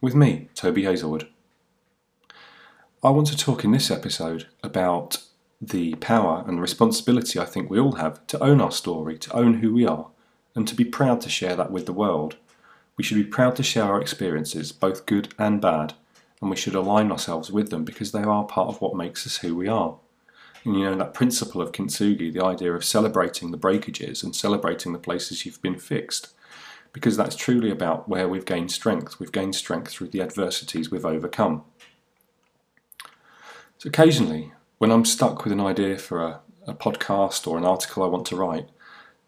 with me, Toby Hazelwood. I want to talk in this episode about the power and responsibility I think we all have to own our story, to own who we are, and to be proud to share that with the world. We should be proud to share our experiences, both good and bad, and we should align ourselves with them because they are part of what makes us who we are. And you know, that principle of kintsugi, the idea of celebrating the breakages and celebrating the places you've been fixed, because that's truly about where we've gained strength. We've gained strength through the adversities we've overcome. So occasionally, when I'm stuck with an idea for a, a podcast or an article I want to write,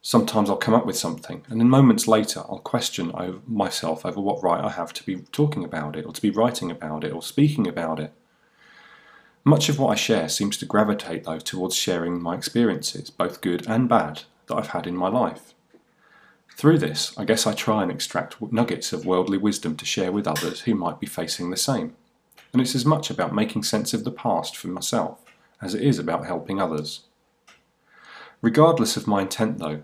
sometimes I'll come up with something, and then moments later I'll question over myself over what right I have to be talking about it, or to be writing about it, or speaking about it. Much of what I share seems to gravitate, though, towards sharing my experiences, both good and bad, that I've had in my life. Through this, I guess I try and extract nuggets of worldly wisdom to share with others who might be facing the same. And it's as much about making sense of the past for myself as it is about helping others. Regardless of my intent, though,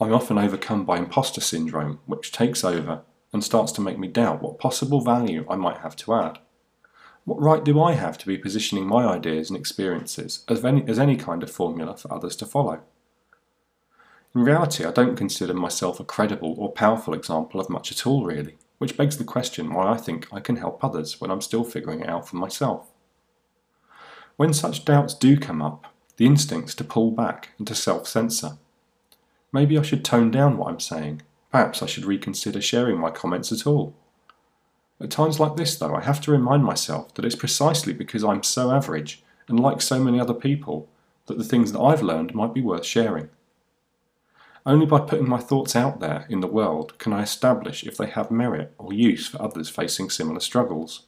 I'm often overcome by imposter syndrome, which takes over and starts to make me doubt what possible value I might have to add. What right do I have to be positioning my ideas and experiences as any, as any kind of formula for others to follow? In reality, I don't consider myself a credible or powerful example of much at all, really, which begs the question why I think I can help others when I'm still figuring it out for myself. When such doubts do come up, the instinct's to pull back and to self censor. Maybe I should tone down what I'm saying. Perhaps I should reconsider sharing my comments at all. At times like this, though, I have to remind myself that it's precisely because I'm so average and like so many other people that the things that I've learned might be worth sharing. Only by putting my thoughts out there in the world can I establish if they have merit or use for others facing similar struggles.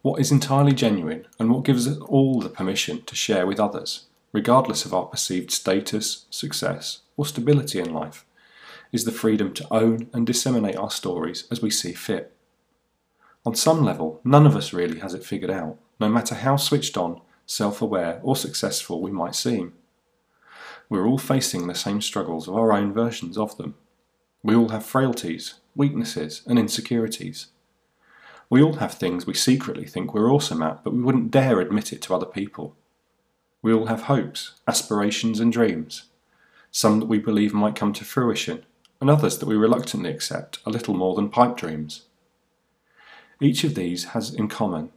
What is entirely genuine and what gives us all the permission to share with others, regardless of our perceived status, success, or stability in life, is the freedom to own and disseminate our stories as we see fit. On some level, none of us really has it figured out, no matter how switched on, self aware, or successful we might seem. We're all facing the same struggles of our own versions of them. We all have frailties, weaknesses, and insecurities. We all have things we secretly think we're awesome at, but we wouldn't dare admit it to other people. We all have hopes, aspirations, and dreams. Some that we believe might come to fruition, and others that we reluctantly accept are little more than pipe dreams. Each of these has in common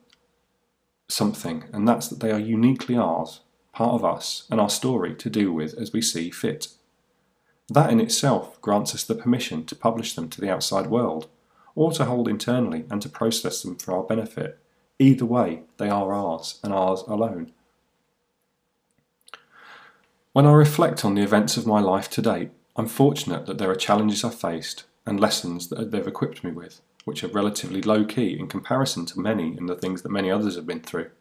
something, and that's that they are uniquely ours part of us and our story to do with as we see fit. That in itself grants us the permission to publish them to the outside world, or to hold internally and to process them for our benefit. Either way, they are ours and ours alone. When I reflect on the events of my life to date, I'm fortunate that there are challenges I faced and lessons that they've equipped me with, which are relatively low key in comparison to many and the things that many others have been through.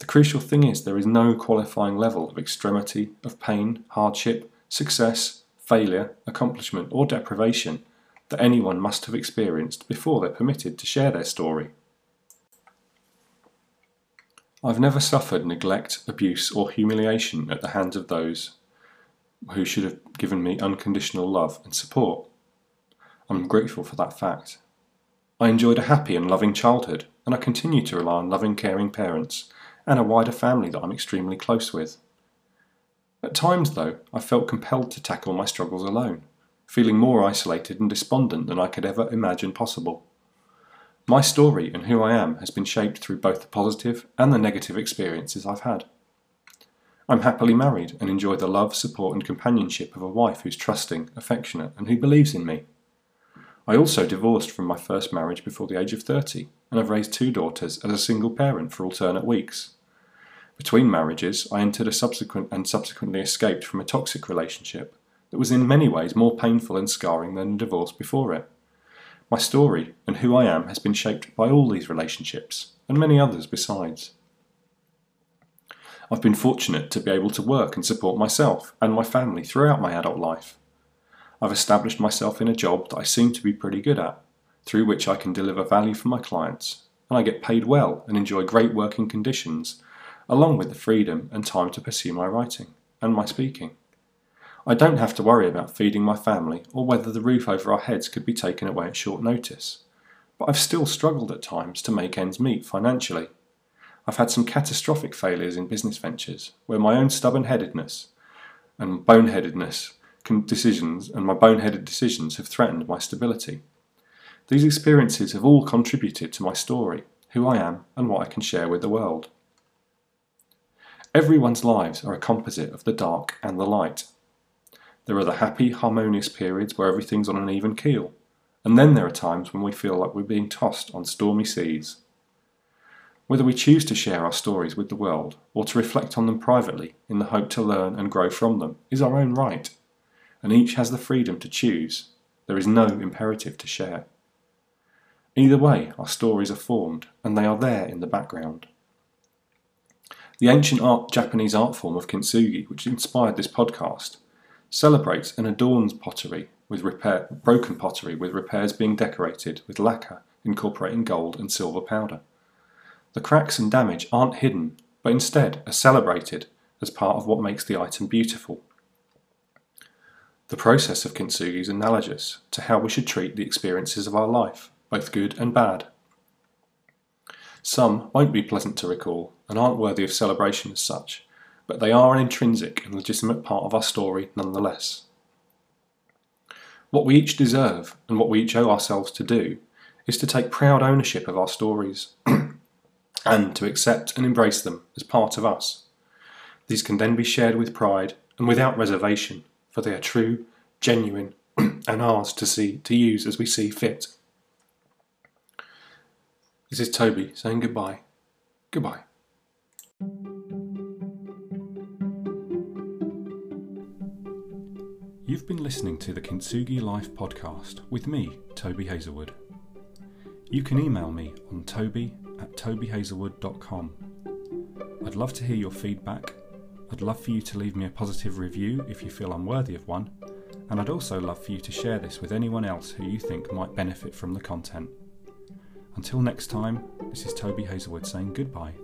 The crucial thing is there is no qualifying level of extremity, of pain, hardship, success, failure, accomplishment, or deprivation that anyone must have experienced before they're permitted to share their story. I've never suffered neglect, abuse, or humiliation at the hands of those who should have given me unconditional love and support. I'm grateful for that fact. I enjoyed a happy and loving childhood, and I continue to rely on loving, caring parents and a wider family that I'm extremely close with. At times, though, I felt compelled to tackle my struggles alone, feeling more isolated and despondent than I could ever imagine possible. My story and who I am has been shaped through both the positive and the negative experiences I've had. I'm happily married and enjoy the love, support, and companionship of a wife who's trusting, affectionate, and who believes in me. I also divorced from my first marriage before the age of 30 and have raised two daughters as a single parent for alternate weeks. Between marriages, I entered a subsequent and subsequently escaped from a toxic relationship that was in many ways more painful and scarring than a divorce before it. My story and who I am has been shaped by all these relationships and many others besides. I've been fortunate to be able to work and support myself and my family throughout my adult life. I've established myself in a job that I seem to be pretty good at, through which I can deliver value for my clients, and I get paid well and enjoy great working conditions, along with the freedom and time to pursue my writing and my speaking. I don't have to worry about feeding my family or whether the roof over our heads could be taken away at short notice. But I've still struggled at times to make ends meet financially. I've had some catastrophic failures in business ventures where my own stubborn headedness and boneheadedness decisions and my boneheaded decisions have threatened my stability. These experiences have all contributed to my story, who I am, and what I can share with the world. Everyone's lives are a composite of the dark and the light, there are the happy, harmonious periods where everything's on an even keel, and then there are times when we feel like we're being tossed on stormy seas. Whether we choose to share our stories with the world or to reflect on them privately in the hope to learn and grow from them is our own right, and each has the freedom to choose. There is no imperative to share. Either way, our stories are formed, and they are there in the background. The ancient art, Japanese art form of kintsugi, which inspired this podcast, celebrates and adorns pottery with repair, broken pottery with repairs being decorated with lacquer incorporating gold and silver powder. The cracks and damage aren't hidden, but instead are celebrated as part of what makes the item beautiful. The process of kintsugi is analogous to how we should treat the experiences of our life, both good and bad. Some won't be pleasant to recall and aren't worthy of celebration as such, but they are an intrinsic and legitimate part of our story nonetheless. What we each deserve and what we each owe ourselves to do is to take proud ownership of our stories and to accept and embrace them as part of us. These can then be shared with pride and without reservation, for they are true, genuine, and ours to see to use as we see fit. This is Toby saying goodbye. Goodbye. You've been listening to the Kintsugi Life podcast with me, Toby Hazelwood. You can email me on toby at tobyhazelwood.com. I'd love to hear your feedback. I'd love for you to leave me a positive review if you feel I'm worthy of one, and I'd also love for you to share this with anyone else who you think might benefit from the content. Until next time, this is Toby Hazelwood saying goodbye.